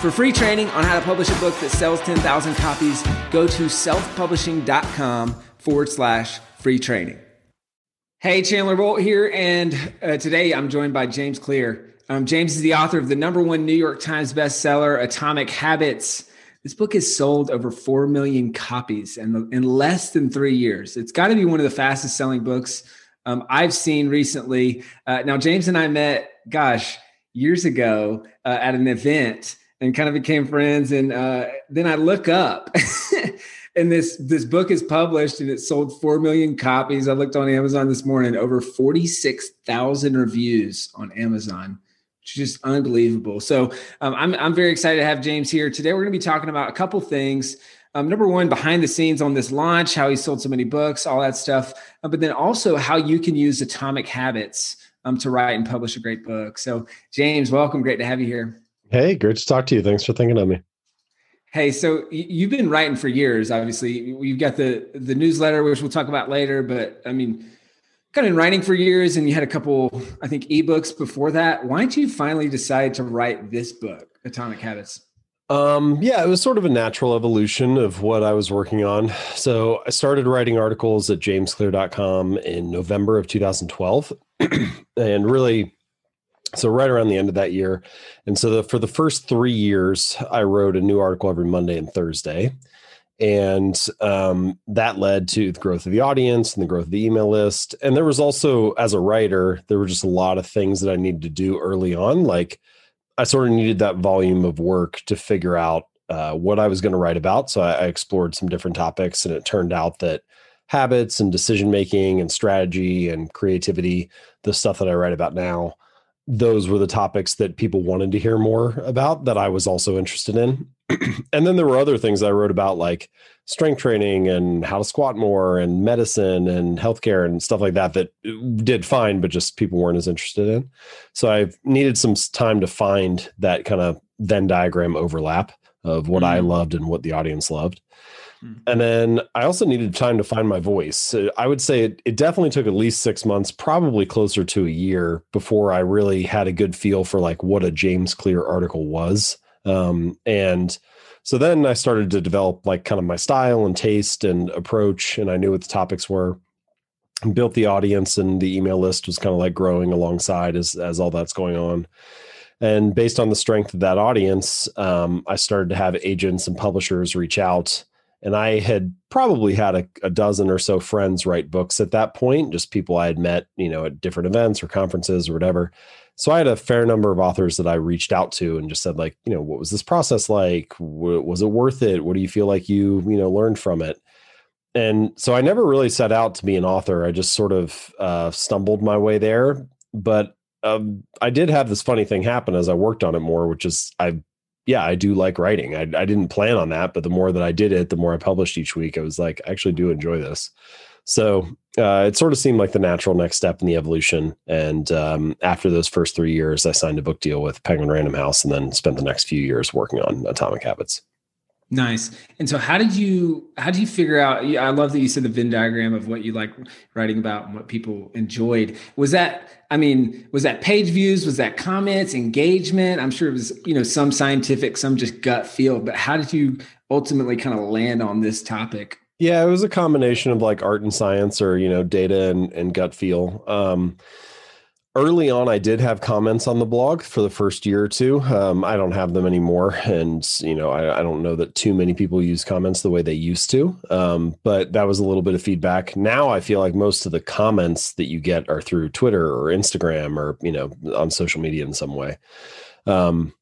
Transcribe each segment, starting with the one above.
For free training on how to publish a book that sells 10,000 copies, go to selfpublishing.com forward slash free training. Hey, Chandler Bolt here, and uh, today I'm joined by James Clear. Um, James is the author of the number one New York Times bestseller, Atomic Habits. This book has sold over 4 million copies in, in less than three years. It's got to be one of the fastest selling books um, I've seen recently. Uh, now, James and I met, gosh, years ago uh, at an event and kind of became friends. And uh, then I look up, and this this book is published, and it sold four million copies. I looked on Amazon this morning, over forty six thousand reviews on Amazon. Just unbelievable. So um, I'm I'm very excited to have James here today. We're going to be talking about a couple things. Um, number one, behind the scenes on this launch, how he sold so many books, all that stuff, uh, but then also how you can use Atomic Habits um, to write and publish a great book. So, James, welcome. Great to have you here. Hey, great to talk to you. Thanks for thinking of me. Hey, so you've been writing for years. Obviously, you've got the the newsletter, which we'll talk about later. But I mean, kind of been writing for years, and you had a couple, I think, ebooks before that. Why did you finally decide to write this book, Atomic Habits? Um, yeah, it was sort of a natural evolution of what I was working on. So I started writing articles at jamesclear.com in November of 2012, and really so right around the end of that year. And so the, for the first three years i wrote a new article every monday and thursday. And um, that led to the growth of the audience and the growth of the email list. And there was also as a writer there were just a lot of things that i needed to do early on. Like i sort of needed that volume of work to figure out uh, what i was going to write about. So I, I explored some different topics and it turned out that habits and decision making and strategy and creativity the stuff that i write about now those were the topics that people wanted to hear more about that I was also interested in. and then there were other things I wrote about like strength training and how to squat more and medicine and healthcare and stuff like that that did fine but just people weren't as interested in. So I needed some time to find that kind of Venn diagram overlap of what mm-hmm. I loved and what the audience loved. Mm-hmm. And then I also needed time to find my voice. I would say it, it, definitely took at least six months, probably closer to a year before I really had a good feel for like what a James Clear article was. Um, and so then I started to develop like kind of my style and taste and approach, and I knew what the topics were. And built the audience, and the email list was kind of like growing alongside as as all that's going on. And based on the strength of that audience, um, I started to have agents and publishers reach out and I had probably had a, a, dozen or so friends write books at that point, just people I had met, you know, at different events or conferences or whatever. So I had a fair number of authors that I reached out to and just said, like, you know, what was this process like? was it worth it? What do you feel like you, you know, learned from it? And so I never really set out to be an author. I just sort of uh, stumbled my way there. But um, I did have this funny thing happen as I worked on it more, which is I yeah, I do like writing. I, I didn't plan on that, but the more that I did it, the more I published each week. I was like, I actually do enjoy this. So uh, it sort of seemed like the natural next step in the evolution. And um, after those first three years, I signed a book deal with Penguin Random House and then spent the next few years working on Atomic Habits. Nice. And so how did you how did you figure out I love that you said the Venn diagram of what you like writing about and what people enjoyed. Was that I mean, was that page views, was that comments, engagement? I'm sure it was, you know, some scientific, some just gut feel, but how did you ultimately kind of land on this topic? Yeah, it was a combination of like art and science or, you know, data and, and gut feel. Um early on i did have comments on the blog for the first year or two. Um, i don't have them anymore and you know I, I, don't know that too many people use comments the way they used to. Um, but that was a little bit of feedback. Now i feel like most of the comments that you get are through twitter or instagram or you know on social media in some way. Um,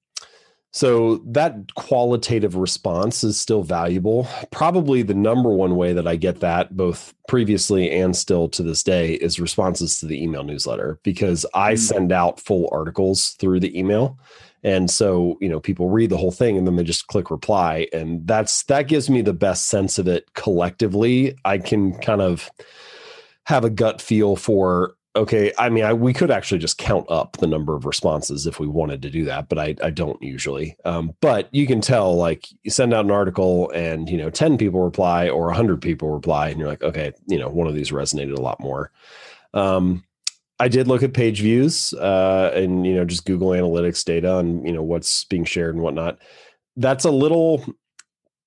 so that qualitative response is still valuable. Probably the number one way that I get that, both previously and still to this day, is responses to the email newsletter because I mm. send out full articles through the email. and so you know people read the whole thing and then they just click reply and that's that gives me the best sense of it collectively i can kind of have a gut feel for okay i mean I, we could actually just count up the number of responses if we wanted to do that but i, I don't usually um, but you can tell like you send out an article and you know 10 people reply or 100 people reply and you're like okay you know one of these resonated a lot more um, I did look at page views uh, and you know just Google Analytics data on you know what's being shared and whatnot. That's a little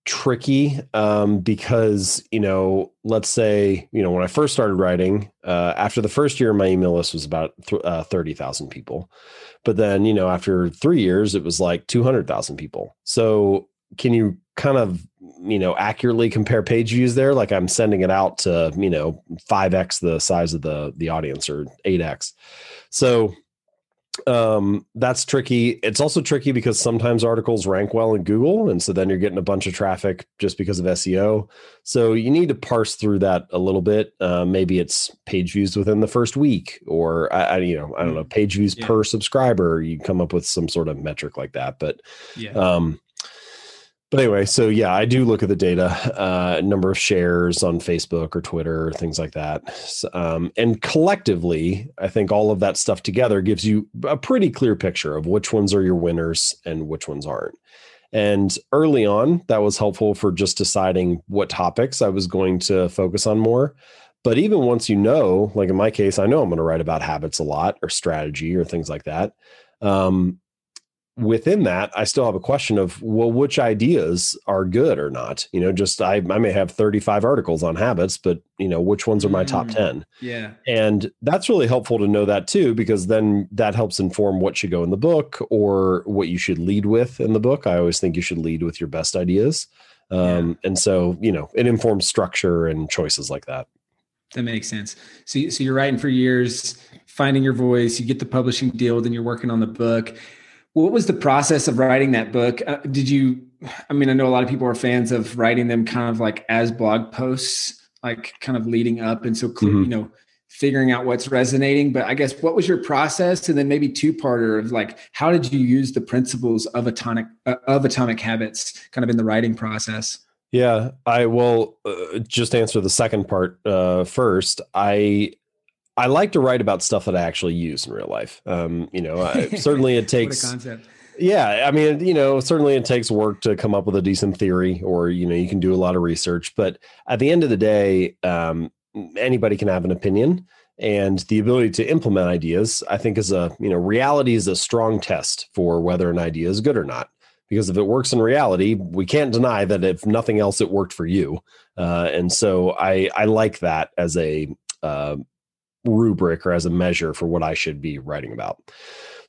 tricky um, because you know let's say you know when I first started writing uh, after the first year my email list was about th- uh, thirty thousand people, but then you know after three years it was like two hundred thousand people. So can you kind of you know accurately compare page views there? Like i'm sending it out to you know 5x the size of the the audience or 8x so um that's tricky it's also tricky because sometimes articles rank well in google and so then you're getting a bunch of traffic just because of seo so you need to parse through that a little bit uh, maybe it's page views within the first week or I, I you know i don't know mm. page views yeah. per subscriber you come up with some sort of metric like that but yeah. um but anyway, so yeah, I do look at the data, uh, number of shares on Facebook or Twitter, things like that. Um, and collectively, I think all of that stuff together gives you a pretty clear picture of which ones are your winners and which ones aren't. And early on, that was helpful for just deciding what topics I was going to focus on more. But even once you know, like in my case, I know I'm going to write about habits a lot or strategy or things like that. Um, within that, I still have a question of, well, which ideas are good or not? You know, just I, I may have 35 articles on habits, but, you know, which ones are my mm, top 10? Yeah. And that's really helpful to know that too, because then that helps inform what should go in the book or what you should lead with in the book. I always think you should lead with your best ideas. Um, yeah. And so, you know, it informs structure and choices like that. That makes sense. So, so you're writing for years, finding your voice, you get the publishing deal, then you're working on the book what was the process of writing that book? Uh, did you, I mean, I know a lot of people are fans of writing them kind of like as blog posts, like kind of leading up. And so, mm-hmm. you know, figuring out what's resonating. But I guess what was your process? And then maybe two parter of like, how did you use the principles of atomic, uh, of atomic habits kind of in the writing process? Yeah, I will uh, just answer the second part uh, first. I I like to write about stuff that I actually use in real life. Um, you know, I, certainly it takes concept. Yeah, I mean, you know, certainly it takes work to come up with a decent theory, or you know, you can do a lot of research. But at the end of the day, um, anybody can have an opinion, and the ability to implement ideas, I think, is a you know, reality is a strong test for whether an idea is good or not. Because if it works in reality, we can't deny that if nothing else, it worked for you. Uh, and so I I like that as a uh, rubric or as a measure for what I should be writing about.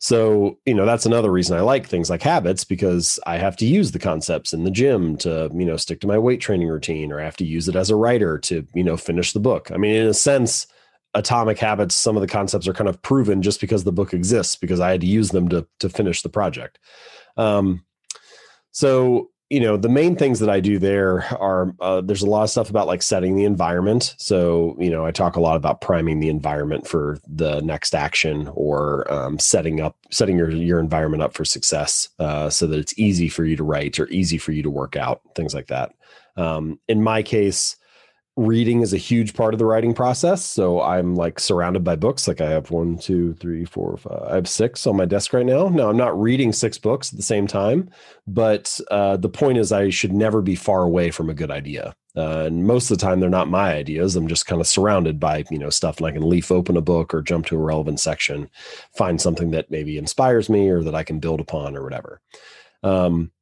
So, you know, that's another reason I like things like habits because I have to use the concepts in the gym to, you know, stick to my weight training routine or I have to use it as a writer to, you know, finish the book. I mean, in a sense, atomic habits, some of the concepts are kind of proven just because the book exists because I had to use them to to finish the project. Um, so you know the main things that i do there are uh, there's a lot of stuff about like setting the environment. So you know i talk a lot about priming the environment for the next action or um, setting up setting your your environment up for success uh, so that it's easy for you to write or easy for you to work out things like that. Um, in my case reading is a huge part of the writing process. So I'm like surrounded by books. Like I have one, two, three, four, five. I have six on my desk right now. Now I'm not reading six books at the same time, but uh, the point is I should never be far away from a good idea. Uh, and most of the time they're not my ideas. I'm just kind of surrounded by you know stuff, and I can leaf open a book or jump to a relevant section, find something that maybe inspires me or that I can build upon or whatever. Um,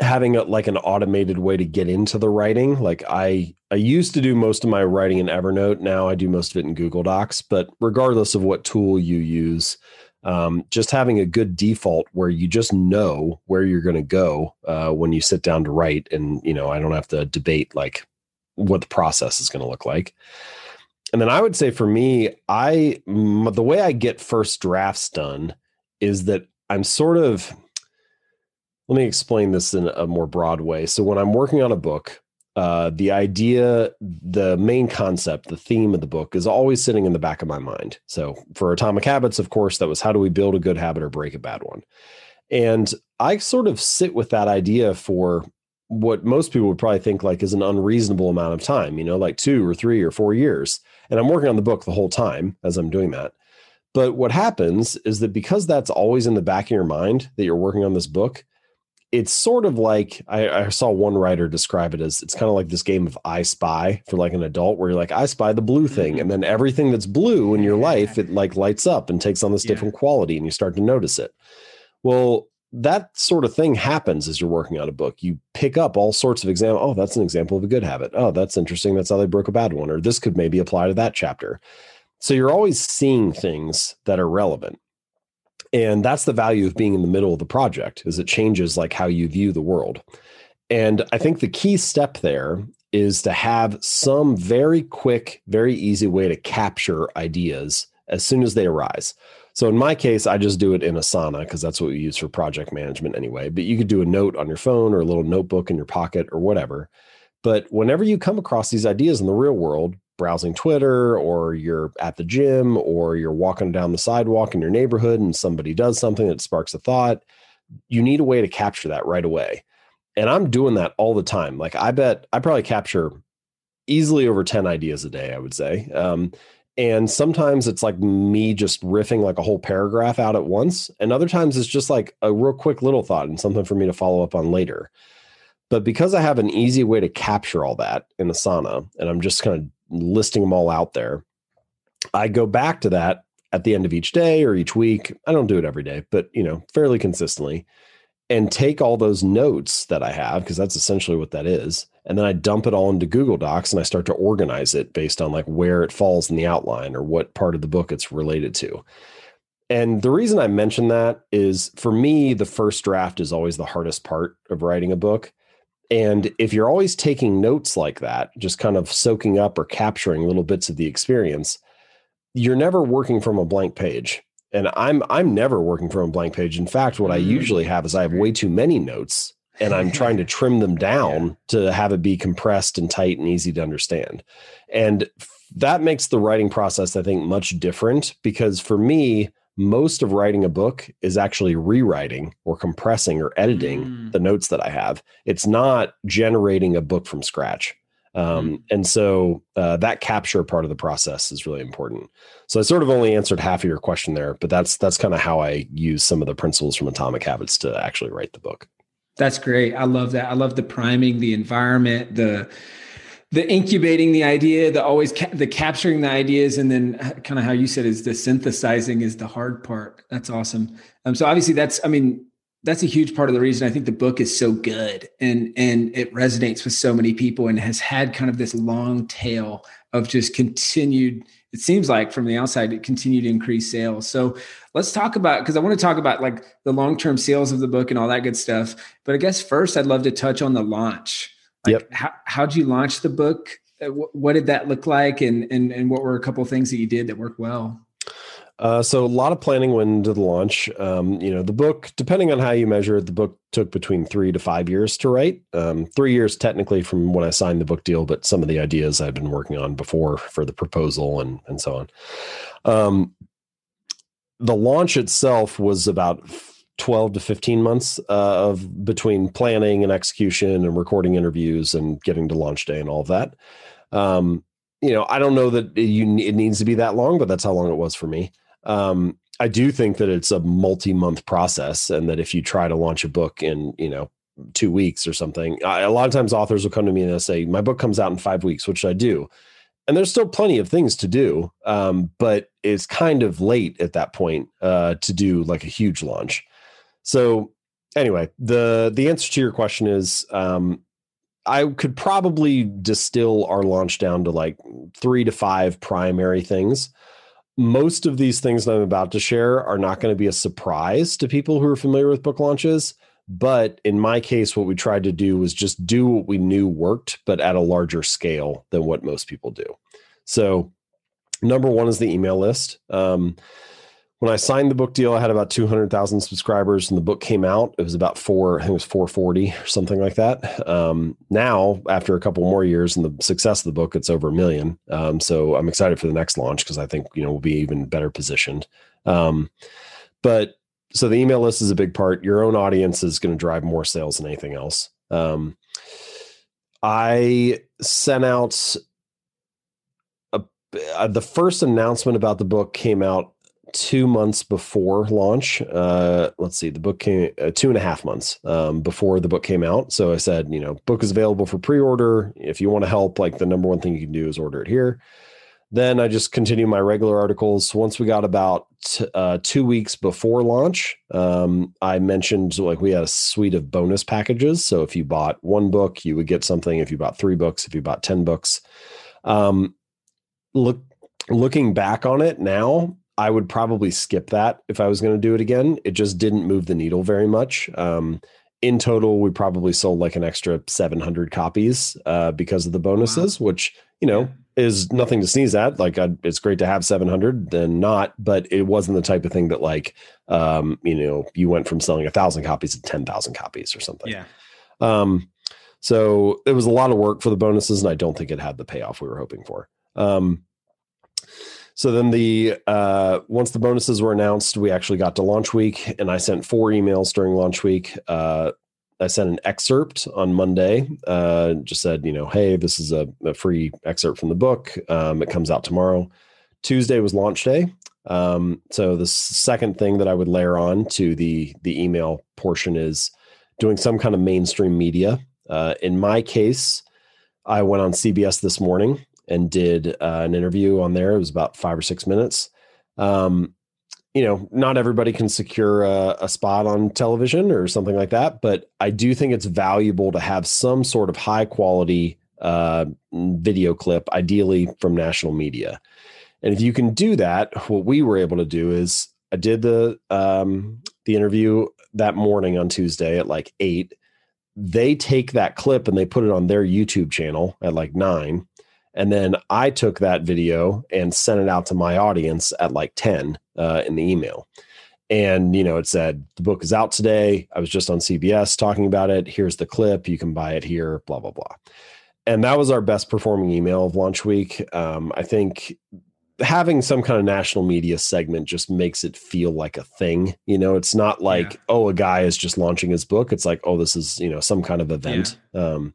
having a, like an automated way to get into the writing like i i used to do most of my writing in evernote now i do most of it in google docs but regardless of what tool you use um, just having a good default where you just know where you're going to go uh, when you sit down to write and you know i don't have to debate like what the process is going to look like. And then i would say for me i the way i get first drafts done is that i'm sort of let me explain this in a more broad way. So when I'm working on a book, uh, the idea, the main concept, the theme of the book is always sitting in the back of my mind. So for Atomic Habits, of course, that was how do we build a good habit or break a bad one. And I sort of sit with that idea for what most people would probably think like is an unreasonable amount of time, you know, like two or three or four years. And I'm working on the book the whole time as I'm doing that. But what happens is that because that's always in the back of your mind that you're working on this book, it's sort of like I, I, saw one writer describe it as it's kind of like this game of I Spy for like an adult, where you're like I spy the blue thing, mm-hmm. and then everything that's blue in your life it like lights up and takes on this yeah. different quality, and you start to notice it. Well, that sort of thing happens as you're working on a book. You pick up all sorts of example. Oh, that's an example of a good habit. Oh, that's interesting. That's how they broke a bad one, or this could maybe apply to that chapter. So you're always seeing things that are relevant and that's the value of being in the middle of the project is it changes like how you view the world. And i think the key step there is to have some very quick very easy way to capture ideas as soon as they arise. So in my case i just do it in asana because that's what we use for project management anyway. But you could do a note on your phone or a little notebook in your pocket or whatever. But whenever you come across these ideas in the real world browsing Twitter or you're at the gym or you're walking down the sidewalk in your neighborhood and somebody does something that sparks a thought, you need a way to capture that right away. And I'm doing that all the time. Like I bet I probably capture easily over 10 ideas a day, I would say. Um, and sometimes it's like me just riffing like a whole paragraph out at once. And other times it's just like a real quick little thought and something for me to follow up on later. But because I have an easy way to capture all that in Asana, and I'm just kind of listing them all out there. I go back to that at the end of each day or each week. I don't do it every day, but you know, fairly consistently and take all those notes that I have because that's essentially what that is. And then I dump it all into Google Docs and I start to organize it based on like where it falls in the outline or what part of the book it's related to. And the reason I mention that is for me, the first draft is always the hardest part of writing a book and if you're always taking notes like that, just kind of soaking up or capturing little bits of the experience, you're never working from a blank page. And I'm I'm never working from a blank page. In fact, what mm. I usually have is I have way too many notes and I'm trying to trim them down to have it be compressed and tight and easy to understand. And that makes the writing process I think much different because for me, most of writing a book is actually rewriting or compressing or editing mm. the notes that I have. It's not generating a book from scratch. Um, mm. And so uh, that capture part of the process is really important. So I sort of only answered half of your question there, but that's that's kind of how I use some of the principles from Atomic Habits to actually write the book. That's great. I love that. I love the priming, the environment, the the incubating the idea, the always ca- the capturing the ideas, and then kind of how you said is the synthesizing is the hard part. That's awesome. Um, so obviously that's I mean that's a huge part of the reason I think the book is so good and and it resonates with so many people and has had kind of this long tail of just continued. It seems like from the outside, it continued to increase sales. So let's talk about because I want to talk about like the long term sales of the book and all that good stuff. But I guess first, I'd love to touch on the launch like yep. how how'd you launch the book? Uh, what did that look like, and and and what were a couple things that you did that worked well? Uh, so a lot of planning went into the launch. Um, you know, the book, depending on how you measure it, the book took between three to five years to write. Um, three years technically from when I signed the book deal, but some of the ideas I've been working on before for the proposal and and so on. Um, the launch itself was about 12 to 15 months uh, of between planning and execution and recording interviews and getting to launch day and all of that. Um, you know, I don't know that you it needs to be that long, but that's how long it was for me. Um, I do think that it's a multi-month process, and that if you try to launch a book in you know two weeks or something, I, a lot of times authors will come to me and they'll say, "My book comes out in five weeks," which I do, and there's still plenty of things to do, um, but it's kind of late at that point uh, to do like a huge launch. So anyway, the the answer to your question is um, I could probably distill our launch down to like three to five primary things. Most of these things that I'm about to share are not going to be a surprise to people who are familiar with book launches. But in my case, what we tried to do was just do what we knew worked, but at a larger scale than what most people do. So, number one is the email list. Um, when I signed the book deal, I had about 200,000 subscribers and the book came out. It was about four, I think it was 440 or something like that. Um, now, after a couple more years and the success of the book, it's over a million. Um, so I'm excited for the next launch because I think, you know, we'll be even better positioned. Um, but so the email list is a big part. Your own audience is going to drive more sales than anything else. Um, I sent out a, uh, the first announcement about the book came out two months before launch. Uh, let's see, the book came uh, two and a half months um, before the book came out. So I said, you know, book is available for pre-order. If you want to help, like the number one thing you can do is order it here. Then I just continue my regular articles. Once we got about uh, two weeks before launch, um, I mentioned like we had a suite of bonus packages. So if you bought one book, you would get something. If you bought three books, if you bought ten books, um, look looking back on it now, I would probably skip that if I was going to do it again. It just didn't move the needle very much. Um, in total, we probably sold like an extra 700 copies uh, because of the bonuses, wow. which, you know, yeah. is nothing to sneeze at. Like, I'd, it's great to have 700 than not, but it wasn't the type of thing that, like, um, you know, you went from selling a thousand copies to 10,000 copies or something. Yeah. Um, so it was a lot of work for the bonuses, and I don't think it had the payoff we were hoping for. Um, so then the uh, once the bonuses were announced, we actually got to launch week, and I sent four emails during launch week. Uh, I sent an excerpt on Monday. Uh, just said, you know, hey, this is a, a free excerpt from the book. Um, it comes out tomorrow. Tuesday was launch day. Um, so the second thing that I would layer on to the the email portion is doing some kind of mainstream media. Uh, in my case, I went on CBS this morning and did uh, an interview on there. It was about five or six minutes. Um, you know, not everybody can secure a, a, spot on television or something like that, but I do think it's valuable to have some sort of high quality uh, video clip, ideally from national media. And if you can do that, what we were able to do is I did the um, the interview that morning on Tuesday at like eight. They take that clip and they put it on their YouTube channel at like nine and then I took that video and sent it out to my audience at like 10 uh, in the email. And, you know, it said, the book is out today. I was just on CBS talking about it. Here's the clip. You can buy it here, blah, blah, blah. And that was our best performing email of launch week. Um, I think having some kind of national media segment just makes it feel like a thing. You know, it's not like, yeah. oh, a guy is just launching his book. It's like, oh, this is, you know, some kind of event. Yeah. Um,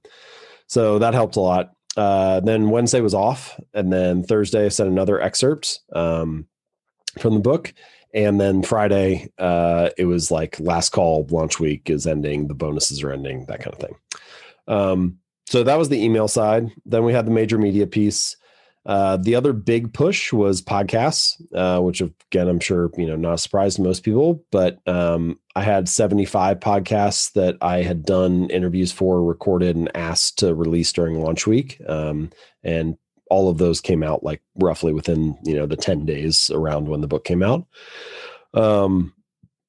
so that helped a lot. Uh, then Wednesday was off, and then Thursday I sent another excerpt um, from the book, and then Friday uh, it was like last call, launch week is ending, the bonuses are ending, that kind of thing. Um, so that was the email side. Then we had the major media piece. Uh, the other big push was podcasts, uh, which again I'm sure you know not a surprise to most people, but um, I had 75 podcasts that I had done interviews for, recorded, and asked to release during launch week, um, and all of those came out like roughly within you know the 10 days around when the book came out. Um,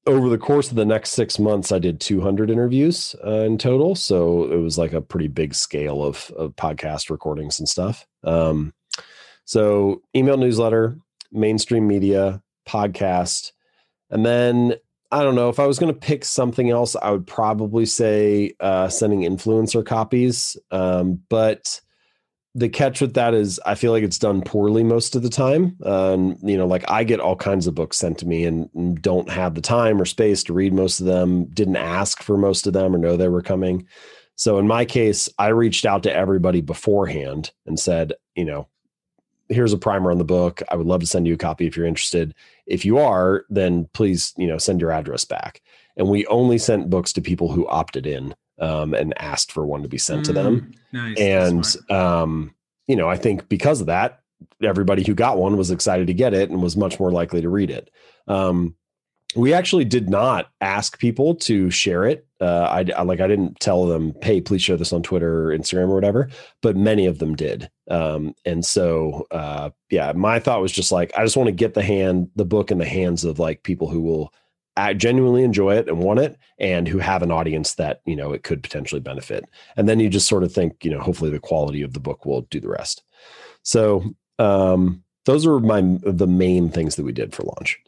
over the course of the next six months, I did 200 interviews uh, in total, so it was like a pretty big scale of, of podcast recordings and stuff. Um, so, email newsletter, mainstream media, podcast. And then I don't know if I was going to pick something else, I would probably say uh, sending influencer copies. Um, but the catch with that is I feel like it's done poorly most of the time. Um, you know, like I get all kinds of books sent to me and, and don't have the time or space to read most of them, didn't ask for most of them or know they were coming. So in my case, I reached out to everybody beforehand and said, you know, here's a primer on the book. I would love to send you a copy if you're interested. If you are, then please, you know, send your address back. And we only sent books to people who opted in um, and asked for one to be sent mm, to them. Mm, nice. And um, you know, I think because of that, everybody who got one was excited to get it and was much more likely to read it. Um, we actually did not ask people to share it. Uh, I, I, like I didn't tell them, "Hey, please share this on Twitter or Instagram or whatever," but many of them did. Um, and so, uh, yeah, my thought was just like, I just want to get the hand, the book in the hands of like people who will genuinely enjoy it and want it, and who have an audience that you know it could potentially benefit. And then you just sort of think, you know, hopefully the quality of the book will do the rest. So um, those are my the main things that we did for launch.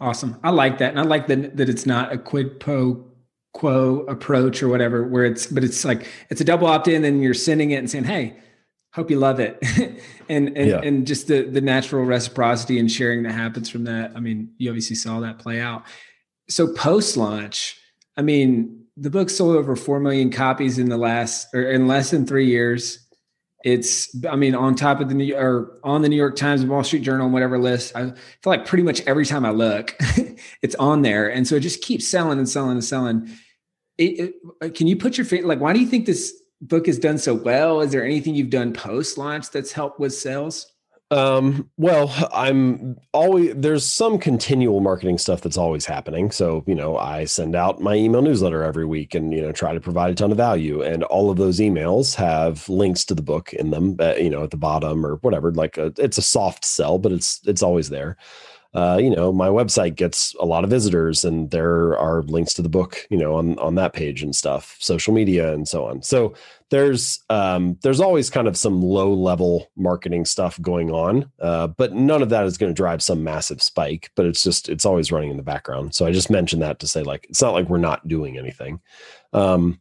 Awesome. I like that. And I like that that it's not a quid pro quo approach or whatever, where it's but it's like it's a double opt-in and you're sending it and saying, Hey, hope you love it. and and yeah. and just the the natural reciprocity and sharing that happens from that. I mean, you obviously saw that play out. so post launch, I mean, the book sold over 4 million copies in the last or in less than three years. It's, I mean, on top of the New or on the New York Times, Wall Street Journal, and whatever list. I feel like pretty much every time I look, it's on there, and so it just keeps selling and selling and selling. It, it, uh, can you put your face like? Why do you think this book has done so well? Is there anything you've done post launch that's helped with sales? Um, well, I'm always there's some continual marketing stuff that's always happening. So, you know, I send out my email newsletter every week and, you know, try to provide a ton of value. And all of those emails have links to the book in them, uh, you know, at the bottom or whatever. Like a, uh, it's a soft sell, but it's it's always there uh, you know, my website gets a lot of visitors and there are links to the book, you know, on, on that page and stuff, social media and so on. So there's, um, there's always kind of some low level marketing stuff going on. Uh, but none of that is going to drive some massive spike, but it's just, it's always running in the background. So I just mentioned that to say like, it's not like we're not doing anything. Um,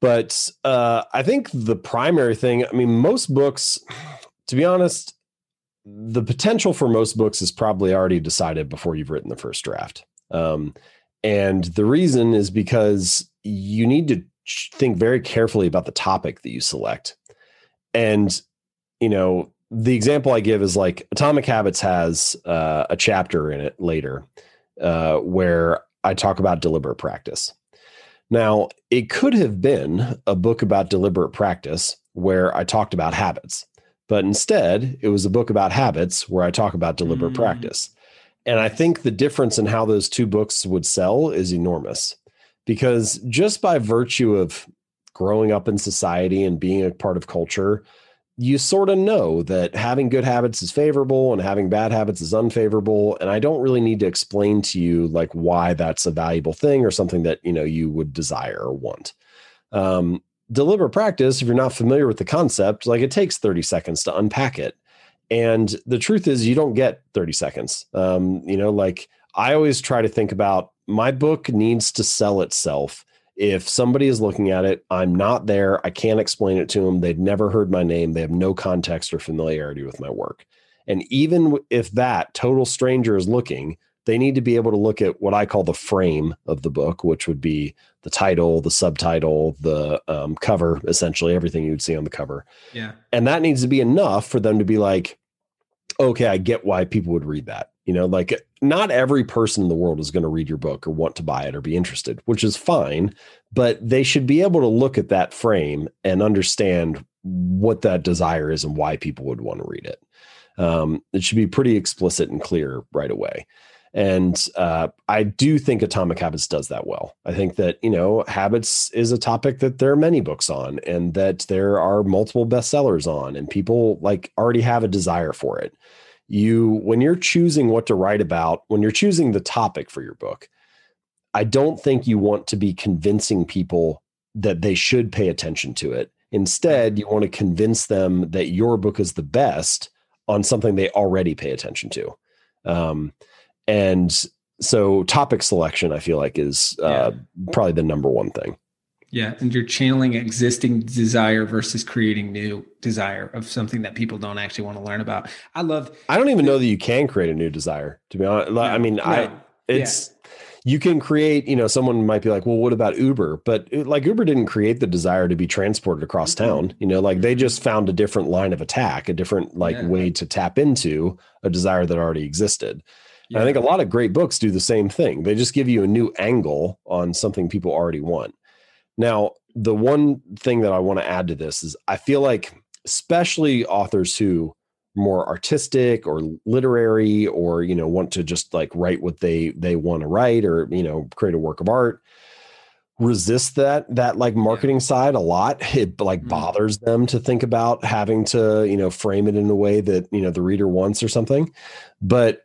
but uh, I think the primary thing, I mean, most books, to be honest, the potential for most books is probably already decided before you've written the first draft. Um, and the reason is because you need to think very carefully about the topic that you select. And, you know, the example I give is like Atomic Habits has uh, a chapter in it later uh, where I talk about deliberate practice. Now, it could have been a book about deliberate practice where I talked about habits. But instead, it was a book about habits where I talk about deliberate mm. practice. And I think the difference in how those two books would sell is enormous because just by virtue of growing up in society and being a part of culture, you sort of know that having good habits is favorable and having bad habits is unfavorable and i don't really need to explain to you like why that's a valuable thing or something that you know you would desire or want um, deliberate practice, if you're not familiar with the concept, like it takes 30 seconds to unpack it. And the truth is, you don't get 30 seconds. Um, you know, like I always try to think about my book needs to sell itself. If somebody is looking at it, I'm not there. I can't explain it to them. They've never heard my name. They have no context or familiarity with my work. And even if that total stranger is looking, they need to be able to look at what I call the frame of the book, which would be the title, the subtitle, the um, cover, essentially everything you would see on the cover. Yeah. And that needs to be enough for them to be like, okay, I get why people would read that. You know, like not every person in the world is going to read your book or want to buy it or be interested, which is fine, but they should be able to look at that frame and understand what that desire is and why people would want to read it. Um, it should be pretty explicit and clear right away. And uh, I do think Atomic Habits does that well. I think that, you know, habits is a topic that there are many books on and that there are multiple bestsellers on, and people like already have a desire for it. You, when you're choosing what to write about, when you're choosing the topic for your book, I don't think you want to be convincing people that they should pay attention to it. Instead, you want to convince them that your book is the best on something they already pay attention to. Um, and so topic selection, I feel like is uh, yeah. probably the number one thing. Yeah, and you're channeling existing desire versus creating new desire of something that people don't actually want to learn about. I love. I don't even know that you can create a new desire. To be honest, no, I mean, no. I it's yeah. you can create. You know, someone might be like, "Well, what about Uber?" But it, like Uber didn't create the desire to be transported across mm-hmm. town. You know, like they just found a different line of attack, a different like yeah. way to tap into a desire that already existed. Yeah. I think a lot of great books do the same thing. They just give you a new angle on something people already want. Now, the one thing that I want to add to this is I feel like, especially authors who more artistic or literary or you know want to just like write what they they want to write or you know create a work of art resist that that like marketing side a lot. It like mm-hmm. bothers them to think about having to you know frame it in a way that you know the reader wants or something. But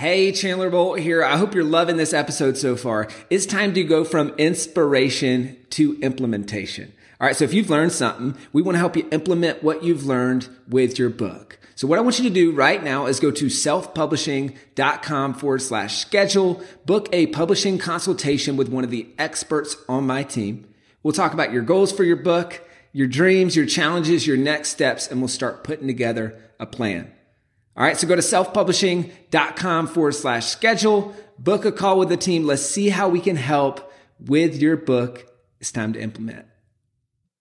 Hey, Chandler Bolt here. I hope you're loving this episode so far. It's time to go from inspiration to implementation. All right. So if you've learned something, we want to help you implement what you've learned with your book. So what I want you to do right now is go to selfpublishing.com forward slash schedule, book a publishing consultation with one of the experts on my team. We'll talk about your goals for your book, your dreams, your challenges, your next steps, and we'll start putting together a plan. All right, so go to selfpublishing.com forward slash schedule, book a call with the team. Let's see how we can help with your book. It's time to implement.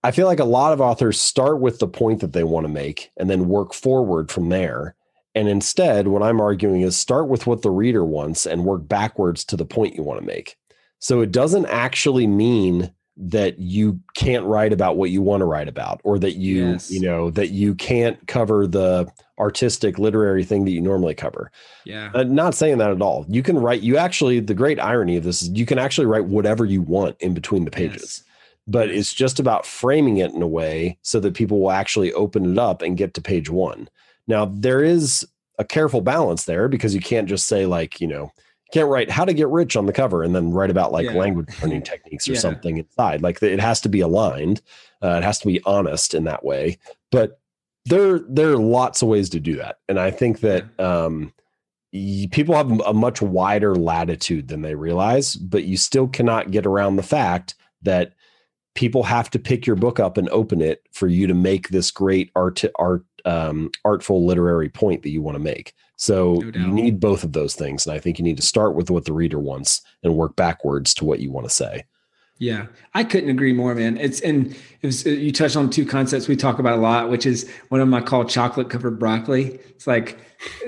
I feel like a lot of authors start with the point that they want to make and then work forward from there. And instead, what I'm arguing is start with what the reader wants and work backwards to the point you want to make. So it doesn't actually mean that you can't write about what you want to write about or that you yes. you know that you can't cover the artistic literary thing that you normally cover. Yeah. Uh, not saying that at all. You can write you actually the great irony of this is you can actually write whatever you want in between the pages. Yes. but it's just about framing it in a way so that people will actually open it up and get to page one. Now there is a careful balance there because you can't just say like you know can't write how to get rich on the cover and then write about like yeah. language learning techniques or yeah. something inside. Like it has to be aligned. Uh, it has to be honest in that way. But there there are lots of ways to do that, and I think that um, people have a much wider latitude than they realize. But you still cannot get around the fact that people have to pick your book up and open it for you to make this great art art um, artful literary point that you want to make. So no you need both of those things. And I think you need to start with what the reader wants and work backwards to what you want to say. Yeah, I couldn't agree more, man. It's and it was, you touched on two concepts we talk about a lot, which is one of them I call chocolate covered broccoli. It's like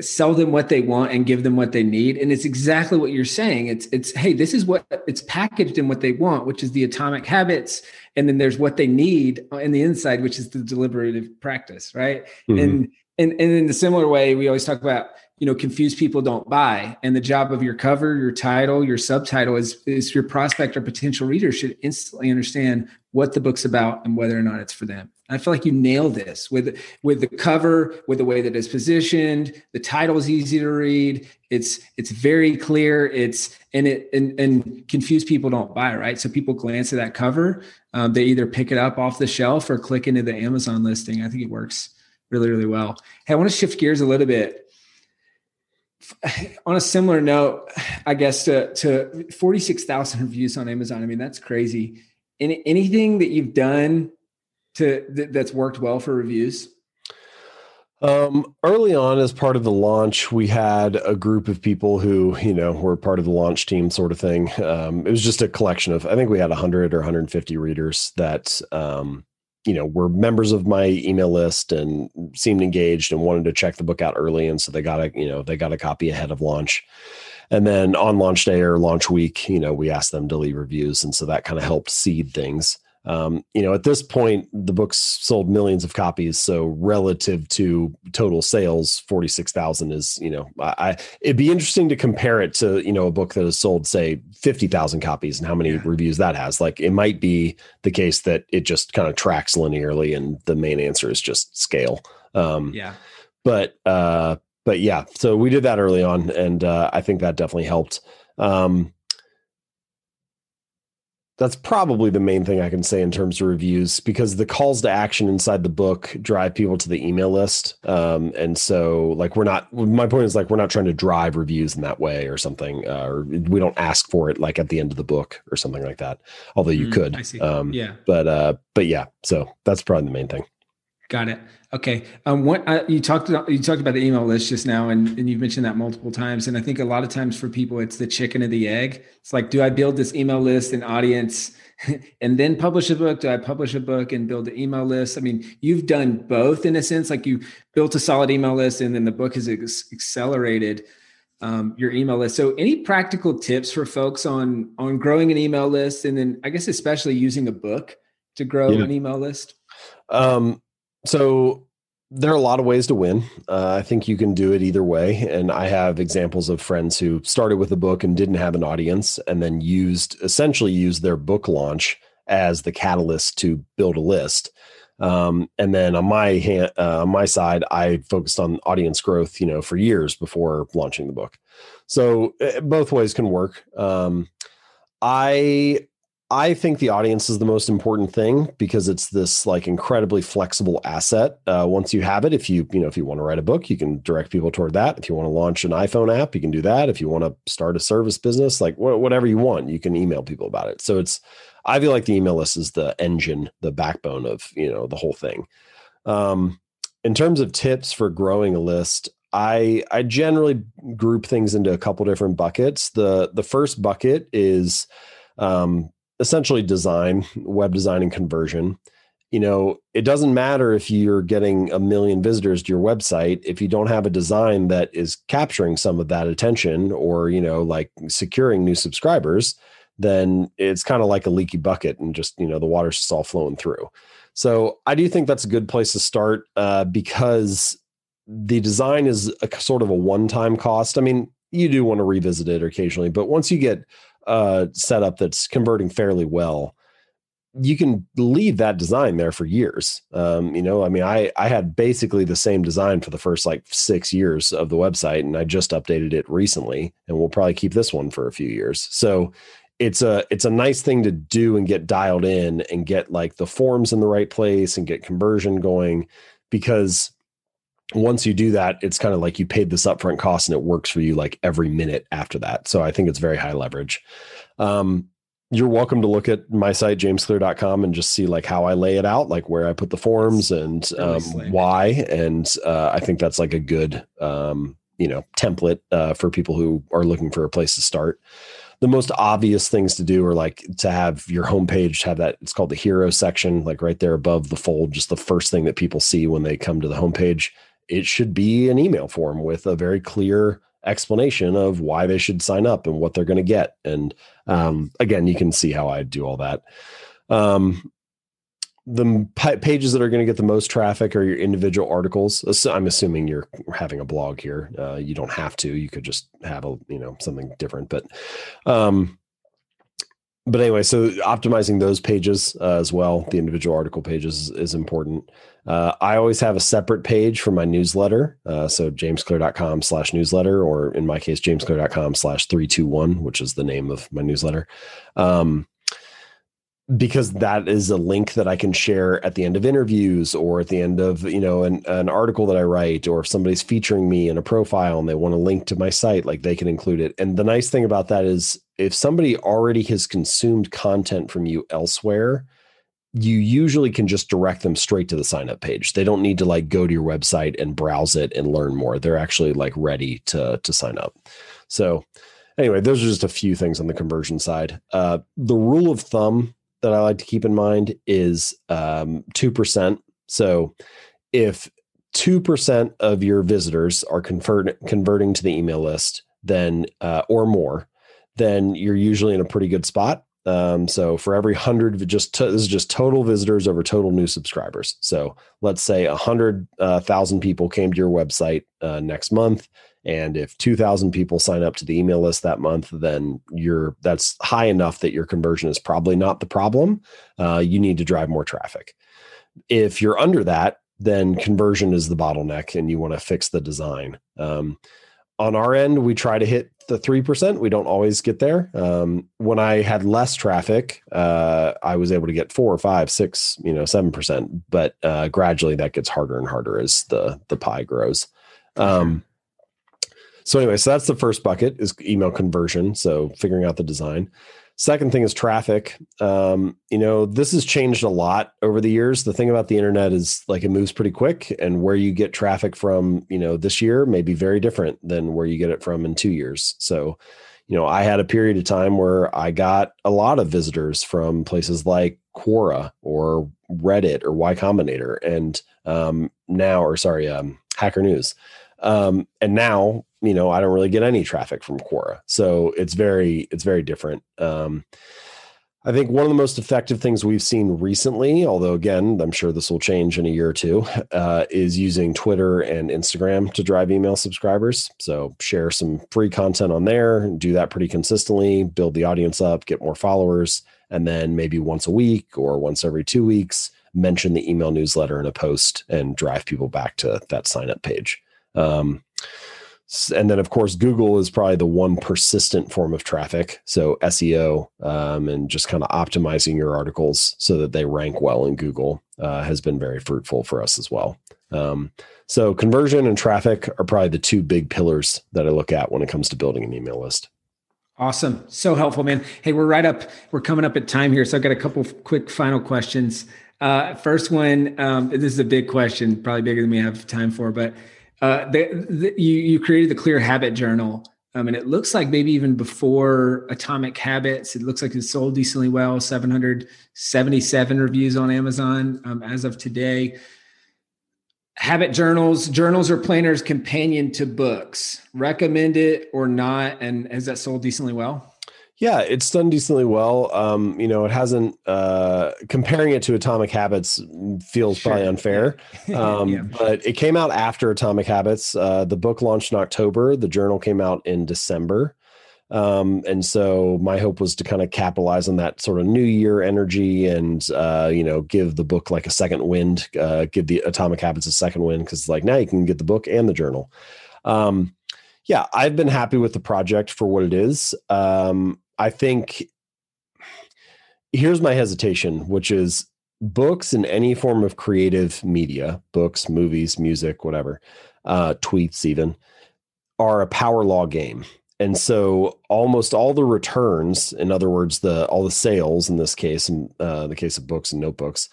sell them what they want and give them what they need, and it's exactly what you're saying. It's it's hey, this is what it's packaged in what they want, which is the atomic habits, and then there's what they need in the inside, which is the deliberative practice, right? Mm-hmm. And and and in the similar way, we always talk about you know confused people don't buy. And the job of your cover your title your subtitle is is your prospect or potential reader should instantly understand what the book's about and whether or not it's for them. I feel like you nailed this with with the cover with the way that it's positioned the title is easy to read it's it's very clear it's and it and, and confused people don't buy right? So people glance at that cover um, they either pick it up off the shelf or click into the amazon listing. I think it works really really well hey i want to shift gears a little bit on a similar note, I guess to, to 46,000 reviews on Amazon. I mean, that's crazy. Any, anything that you've done to that's worked well for reviews? Um, early on, as part of the launch, we had a group of people who, you know, were part of the launch team, sort of thing. Um, it was just a collection of, I think we had 100 or 150 readers that um, you know were members of my email list and seemed engaged and wanted to check the book out early and so they got a you know they got a copy ahead of launch. And then on launch day or launch week you know we asked them to leave reviews and so that kind of helped seed things um, you know, at this point, the book's sold millions of copies. So relative to total sales, 46,000 is, you know, I, it'd be interesting to compare it to, you know, a book that has sold, say, 50,000 copies and how many yeah. reviews that has. Like it might be the case that it just kind of tracks linearly and the main answer is just scale. Um, yeah. But, uh, but yeah, so we did that early on and, uh, I think that definitely helped. Um, that's probably the main thing I can say in terms of reviews because the calls to action inside the book drive people to the email list. Um, and so, like, we're not, my point is, like, we're not trying to drive reviews in that way or something, uh, or we don't ask for it like at the end of the book or something like that. Although you mm, could. I see. Um, yeah. But, uh, but yeah, so that's probably the main thing. Got it. Okay. Um, what uh, you talked you talked about the email list just now, and, and you've mentioned that multiple times. And I think a lot of times for people, it's the chicken or the egg. It's like, do I build this email list and audience, and then publish a book? Do I publish a book and build an email list? I mean, you've done both in a sense. Like you built a solid email list, and then the book has accelerated um, your email list. So, any practical tips for folks on on growing an email list, and then I guess especially using a book to grow yeah. an email list? Um, so there are a lot of ways to win. Uh, I think you can do it either way. And I have examples of friends who started with a book and didn't have an audience and then used essentially used their book launch as the catalyst to build a list. Um, and then on my hand, uh, on my side, I focused on audience growth, you know, for years before launching the book. So uh, both ways can work. Um, I I think the audience is the most important thing because it's this like incredibly flexible asset. Uh, once you have it, if you you know if you want to write a book, you can direct people toward that. If you want to launch an iPhone app, you can do that. If you want to start a service business, like wh- whatever you want, you can email people about it. So it's I feel like the email list is the engine, the backbone of you know the whole thing. Um, in terms of tips for growing a list, I I generally group things into a couple different buckets. The the first bucket is um, essentially design, web design, and conversion. You know, it doesn't matter if you're getting a million visitors to your website if you don't have a design that is capturing some of that attention or you know like securing new subscribers then it's kind of like a leaky bucket and just you know the water's just all flowing through so i do think that's a good place to start uh, because the design is a sort of a one-time cost i mean you do want to revisit it occasionally but once you get uh, setup that's converting fairly well you can leave that design there for years. Um, you know, I mean, I I had basically the same design for the first like six years of the website, and I just updated it recently, and we'll probably keep this one for a few years. So it's a it's a nice thing to do and get dialed in and get like the forms in the right place and get conversion going because once you do that it's kind of like you paid this upfront cost and it works for you like every minute after that. So i think it's very high leverage. Um, you're welcome to look at my site jamesclear.com and just see like how i lay it out like where i put the forms and um, why. And uh, i think that's like a good um, you know template uh, for people who are looking for a place to start. The most obvious things to do are like to have your homepage have that it's called the hero section like right there above the fold just the first thing that people see when they come to the homepage it should be an email form with a very clear explanation of why they should sign up and what they're going to get and um, again you can see how i do all that um, the pages that are going to get the most traffic are your individual articles. I'm assuming you're having a blog here. Uh, you don't have to. You could just have a you know something different. But um, but anyway, so optimizing those pages uh, as well, the individual article pages is, is important. Uh, I always have a separate page for my newsletter. Uh, so jamesclear.com slash newsletter, or in my case, jamesclear.com slash 321, which is the name of my newsletter. Um, because that is a link that I can share at the end of interviews or at the end of you know an, an article that I write or if somebody's featuring me in a profile and they want to link to my site like they can include it and the nice thing about that is if somebody already has consumed content from you elsewhere you usually can just direct them straight to the sign up page. They don't need to like go to your website and browse it and learn more. They're actually like ready to to sign up. So anyway those are just a few things on the conversion side. Uh, the rule of thumb that I like to keep in mind is um, 2%. So if 2% of your visitors are convert, converting to the email list, then, uh, or more, then you're usually in a pretty good spot. Um, so for every hundred, just to, this is just total visitors over total new subscribers. So let's say a hundred uh, thousand people came to your website uh, next month, and if 2000 people sign up to the email list that month, then you're that's high enough that your conversion is probably not the problem. Uh, you need to drive more traffic. If you're under that, then conversion is the bottleneck and you want to fix the design. Um, on our end, we try to hit the 3%. We don't always get there. Um, when I had less traffic, uh, I was able to get four or five, six, you know, 7%, but uh, gradually that gets harder and harder as the, the pie grows. Um, so anyway, so that's the first bucket is email conversion. So figuring out the design. Second thing is traffic. Um, you know, this has changed a lot over the years. The thing about the internet is like it moves pretty quick, and where you get traffic from, you know, this year may be very different than where you get it from in two years. So, you know, I had a period of time where I got a lot of visitors from places like Quora or Reddit or Y Combinator, and um, now, or sorry, um, Hacker News. Um, and now you know, I don't really get any traffic from Quora. So it's very, it's very different. Um, I think one of the most effective things we've seen recently, although again, I'm sure this will change in a year or two, uh, is using Twitter and Instagram to drive email subscribers. So share some free content on there, do that pretty consistently, build the audience up, get more followers, and then maybe once a week or once every two weeks, mention the email newsletter in a post and drive people back to that sign up page. Um, and then of course google is probably the one persistent form of traffic. So seo um, and just kind of optimizing your articles so that they rank well in google uh, has been very fruitful for us as well. Um, so conversion and traffic are probably the two big pillars that i look at when it comes to building an email list. Awesome. So helpful man. Hey we're right up we're coming up at time here so i've got a couple quick final questions. Uh, first one um, this is a big question probably bigger than we have time for but Uh, the, the, you you created the Clear Habit Journal, um, and it looks like maybe even before Atomic Habits, it looks like it sold decently well. Seven hundred seventy seven reviews on Amazon um, as of today. Habit journals, journals or planners companion to books. Recommend it or not? And has that sold decently well? Yeah, it's done decently well. Um, you know, it hasn't uh, comparing it to Atomic Habits feels sure. probably unfair. Um, yeah. but it came out after Atomic Habits. Uh, the book launched in October. The journal came out in December. Um, and so my hope was to kind of capitalize on that sort of new year energy and uh, you know give the book like a second wind, uh, give the Atomic Habits a second wind because like now you can get the book and the journal. Um, yeah, I've been happy with the project for what it is. Um, I think here's my hesitation, which is books in any form of creative media, books, movies, music, whatever, uh, tweets, even, are a power law game. And so almost all the returns, in other words, the all the sales in this case, in uh, the case of books and notebooks,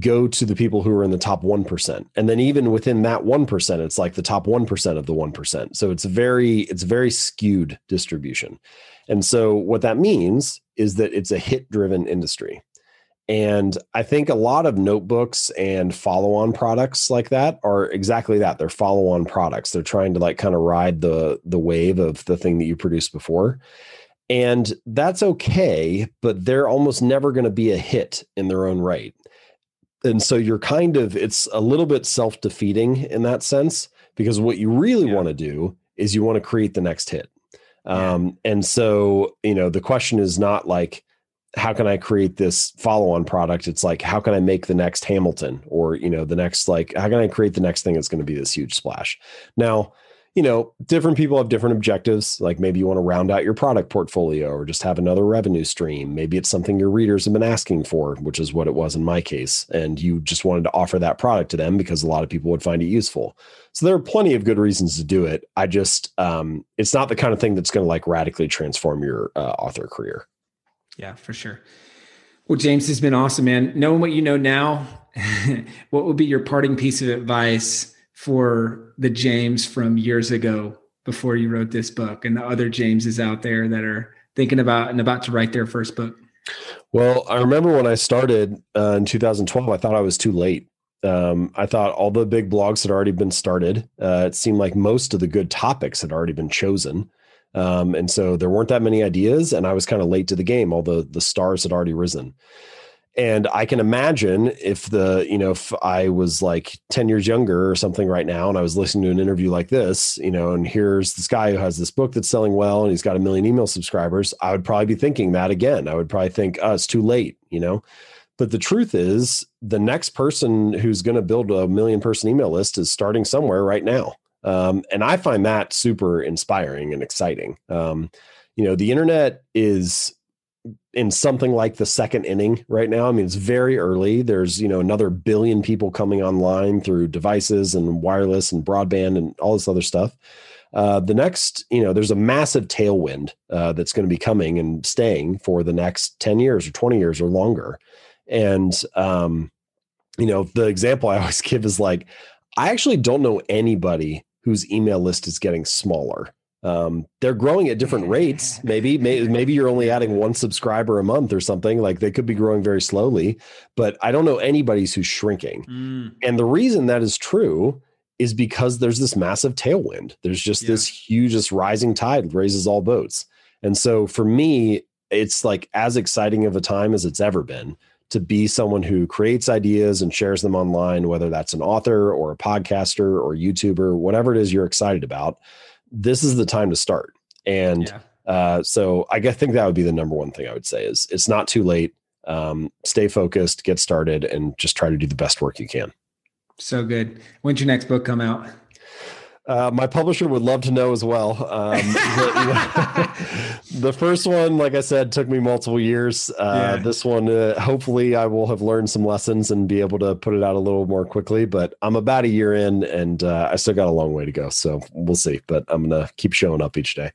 go to the people who are in the top 1%. And then even within that 1%, it's like the top 1% of the 1%. So it's very, it's very skewed distribution. And so what that means is that it's a hit driven industry. And I think a lot of notebooks and follow on products like that are exactly that. They're follow on products. They're trying to like kind of ride the the wave of the thing that you produced before. And that's okay, but they're almost never going to be a hit in their own right. And so you're kind of it's a little bit self-defeating in that sense because what you really yeah. want to do is you want to create the next hit. Um, and so, you know, the question is not like, how can I create this follow on product? It's like, how can I make the next Hamilton or, you know, the next, like, how can I create the next thing that's going to be this huge splash? Now, you know, different people have different objectives. Like maybe you want to round out your product portfolio or just have another revenue stream. Maybe it's something your readers have been asking for, which is what it was in my case. And you just wanted to offer that product to them because a lot of people would find it useful. So there are plenty of good reasons to do it. I just, um, it's not the kind of thing that's going to like radically transform your uh, author career. Yeah, for sure. Well, James has been awesome, man. Knowing what you know now, what would be your parting piece of advice for the James from years ago before you wrote this book and the other Jameses out there that are thinking about and about to write their first book? Well, I remember when I started uh, in 2012, I thought I was too late. Um, I thought all the big blogs had already been started. Uh, it seemed like most of the good topics had already been chosen. Um, and so there weren't that many ideas, and I was kind of late to the game, although the stars had already risen and i can imagine if the you know if i was like 10 years younger or something right now and i was listening to an interview like this you know and here's this guy who has this book that's selling well and he's got a million email subscribers i would probably be thinking that again. I would probably think oh, it's too late you know? But the truth is the next person who's going to build a million person email list is starting somewhere right now. Um, and i find that super inspiring and exciting. Um, you know the internet is in something like the second inning right now. I mean, it's very early. There's, you know, another billion people coming online through devices and wireless and broadband and all this other stuff. Uh, the next, you know, there's a massive tailwind uh, that's going to be coming and staying for the next 10 years or 20 years or longer. And, um, you know, the example I always give is like, I actually don't know anybody whose email list is getting smaller. Um, they're growing at different rates. Maybe, may, maybe you're only adding one subscriber a month or something. Like they could be growing very slowly, but I don't know anybody's who's shrinking. Mm. And the reason that is true is because there's this massive tailwind. There's just yeah. this huge, this rising tide raises all boats. And so for me, it's like as exciting of a time as it's ever been to be someone who creates ideas and shares them online, whether that's an author or a podcaster or YouTuber, whatever it is you're excited about this is the time to start. And yeah. uh, so I think that would be the number one thing I would say is it's not too late. Um, stay focused, get started, and just try to do the best work you can. So good. When's your next book come out? Uh, my publisher would love to know as well. Um, know, the first one, like I said, took me multiple years. Uh, yeah. This one, uh, hopefully, I will have learned some lessons and be able to put it out a little more quickly. But I'm about a year in, and uh, I still got a long way to go. So we'll see. But I'm gonna keep showing up each day.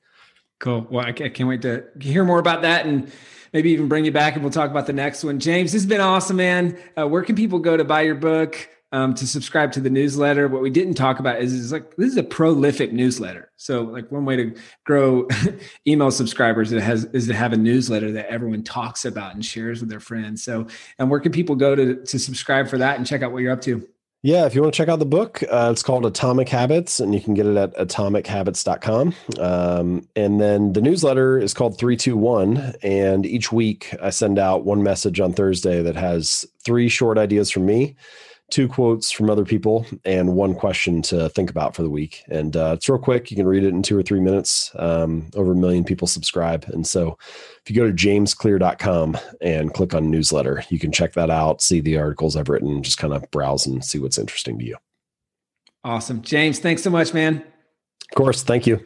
Cool. Well, I can't wait to hear more about that and maybe even bring you back and we'll talk about the next one. James, this has been awesome, man. Uh, where can people go to buy your book? Um, to subscribe to the newsletter. What we didn't talk about is, is like this is a prolific newsletter. So like one way to grow email subscribers it has is to have a newsletter that everyone talks about and shares with their friends. So and where can people go to to subscribe for that and check out what you're up to? Yeah, if you want to check out the book, uh, it's called Atomic Habits, and you can get it at atomichabits.com. Um, and then the newsletter is called 321. And each week I send out one message on Thursday that has three short ideas from me two quotes from other people and one question to think about for the week. And uh, it's real quick. You can read it in two or three minutes. Um, over a million people subscribe. And so if you go to jamesclear.com and click on newsletter, you can check that out, see the articles I've written, just kind of browse and see what's interesting to you. Awesome. James, thanks so much, man. Of course. Thank you.